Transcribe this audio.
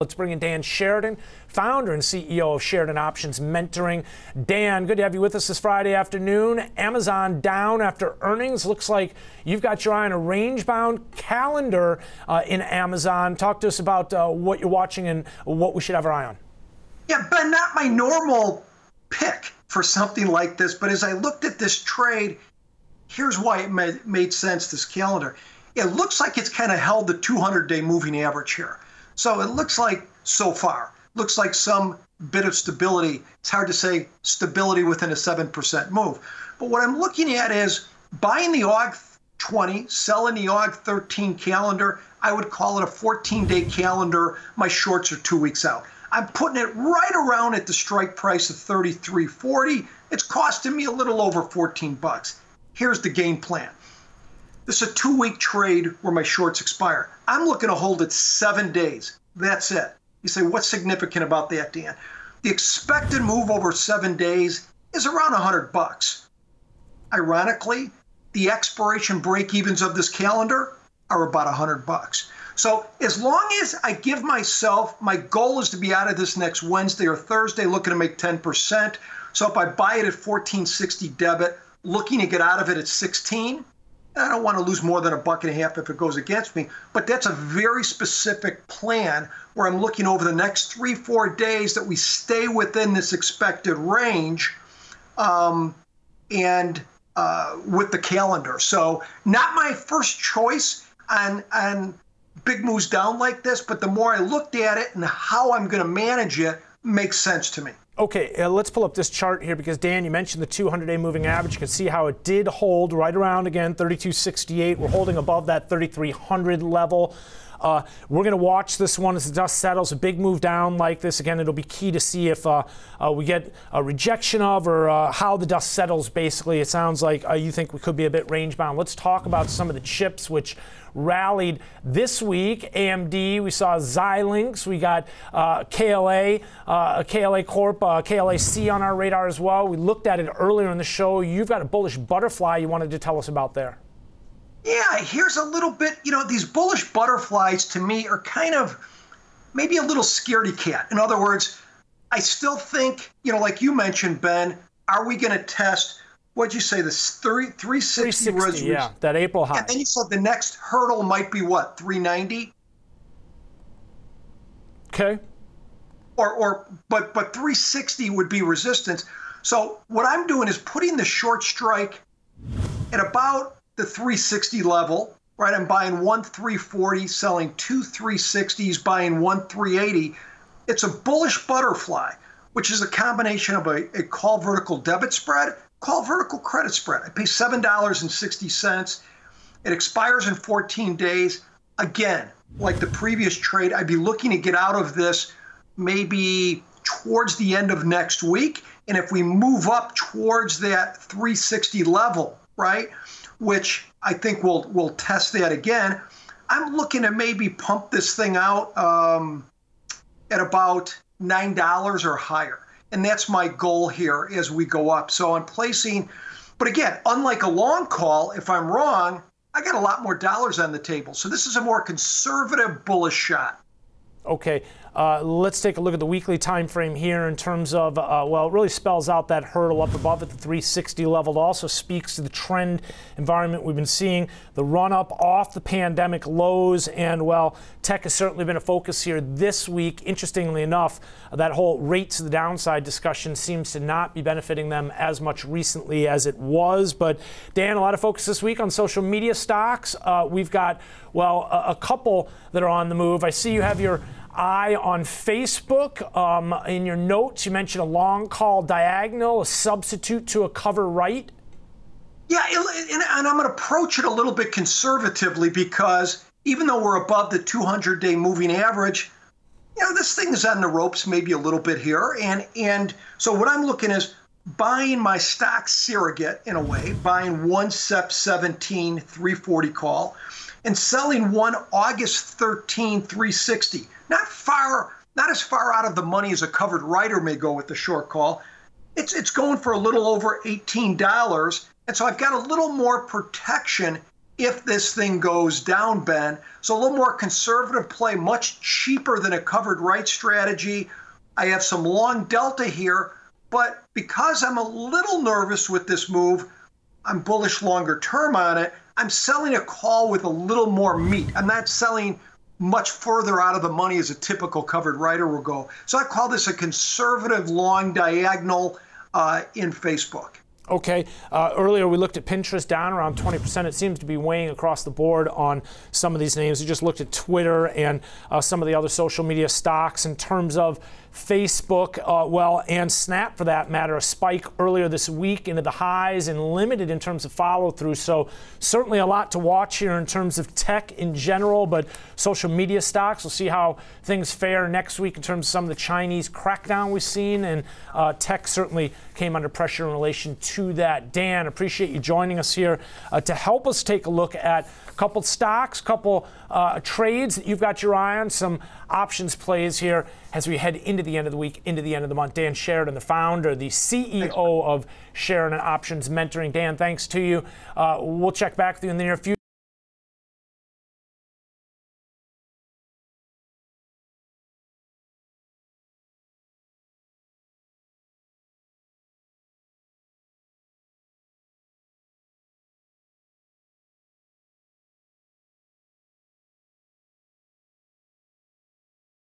Let's bring in Dan Sheridan, founder and CEO of Sheridan Options Mentoring. Dan, good to have you with us this Friday afternoon. Amazon down after earnings. Looks like you've got your eye on a range bound calendar uh, in Amazon. Talk to us about uh, what you're watching and what we should have our eye on. Yeah, but not my normal pick for something like this. But as I looked at this trade, here's why it made, made sense this calendar. It looks like it's kind of held the 200 day moving average here. So it looks like so far, looks like some bit of stability. It's hard to say stability within a 7% move. But what I'm looking at is buying the AUG 20, selling the AUG 13 calendar. I would call it a 14 day calendar. My shorts are two weeks out. I'm putting it right around at the strike price of 33.40. It's costing me a little over 14 bucks. Here's the game plan. This is a two week trade where my shorts expire. I'm looking to hold it seven days. That's it. You say, what's significant about that, Dan? The expected move over seven days is around 100 bucks. Ironically, the expiration break evens of this calendar are about 100 bucks. So as long as I give myself, my goal is to be out of this next Wednesday or Thursday, looking to make 10%. So if I buy it at 1460 debit, looking to get out of it at 16, I don't want to lose more than a buck and a half if it goes against me, but that's a very specific plan where I'm looking over the next three, four days that we stay within this expected range um, and uh, with the calendar. So, not my first choice on, on big moves down like this, but the more I looked at it and how I'm going to manage it makes sense to me. Okay, uh, let's pull up this chart here because Dan, you mentioned the 200-day moving average. You can see how it did hold right around again 3268. We're holding above that 3300 level. Uh, we're going to watch this one as the dust settles. A big move down like this. Again, it'll be key to see if uh, uh, we get a rejection of or uh, how the dust settles, basically. It sounds like uh, you think we could be a bit range bound. Let's talk about some of the chips which rallied this week. AMD, we saw Xilinx, we got uh, KLA, KLA Corp, KLAC on our radar as well. We looked at it earlier in the show. You've got a bullish butterfly you wanted to tell us about there. Yeah, here's a little bit, you know, these bullish butterflies to me are kind of maybe a little scaredy cat. In other words, I still think, you know, like you mentioned, Ben, are we going to test, what'd you say, this 30, 360, 360 Yeah, that April high. And then you said the next hurdle might be what, 390? Okay. Or, or but but 360 would be resistance. So what I'm doing is putting the short strike at about the 360 level, right? I'm buying one 340, selling two 360s, buying one 380. It's a bullish butterfly, which is a combination of a, a call vertical debit spread, call vertical credit spread. I pay $7.60. It expires in 14 days. Again, like the previous trade, I'd be looking to get out of this maybe towards the end of next week. And if we move up towards that 360 level, right? Which I think we'll will test that again. I'm looking to maybe pump this thing out um, at about nine dollars or higher, and that's my goal here as we go up. So I'm placing, but again, unlike a long call, if I'm wrong, I got a lot more dollars on the table. So this is a more conservative bullish shot. Okay, uh, let's take a look at the weekly time frame here in terms of, uh, well, it really spells out that hurdle up above at the 360 level. It also speaks to the trend environment we've been seeing, the run up off the pandemic lows, and, well, tech has certainly been a focus here this week. Interestingly enough, that whole rate to the downside discussion seems to not be benefiting them as much recently as it was. But, Dan, a lot of focus this week on social media stocks. Uh, we've got, well, a, a couple that are on the move. I see you have your eye on Facebook. Um, in your notes, you mentioned a long call diagonal, a substitute to a cover right. Yeah, and I'm going to approach it a little bit conservatively because even though we're above the 200 day moving average, you know, this thing is on the ropes maybe a little bit here. And, and so what I'm looking is buying my stock surrogate in a way, buying one SEP 17 340 call and selling one August 13 360 not far, not as far out of the money as a covered writer may go with the short call. It's it's going for a little over eighteen dollars, and so I've got a little more protection if this thing goes down, Ben. So a little more conservative play, much cheaper than a covered write strategy. I have some long delta here, but because I'm a little nervous with this move, I'm bullish longer term on it. I'm selling a call with a little more meat. I'm not selling much further out of the money as a typical covered writer will go. So I call this a conservative long diagonal uh, in Facebook. Okay. Uh, earlier we looked at Pinterest down around 20%. It seems to be weighing across the board on some of these names. We just looked at Twitter and uh, some of the other social media stocks in terms of Facebook, uh, well, and Snap for that matter, a spike earlier this week into the highs and limited in terms of follow through. So, certainly a lot to watch here in terms of tech in general, but social media stocks. We'll see how things fare next week in terms of some of the Chinese crackdown we've seen, and uh, tech certainly came under pressure in relation to that. Dan, appreciate you joining us here uh, to help us take a look at a couple stocks, couple uh, trades that you've got your eye on, some options plays here as we head into the end of the week, into the end of the month. Dan Sheridan, the founder, the CEO of Sheridan Options Mentoring. Dan, thanks to you. Uh, we'll check back with you in the near future.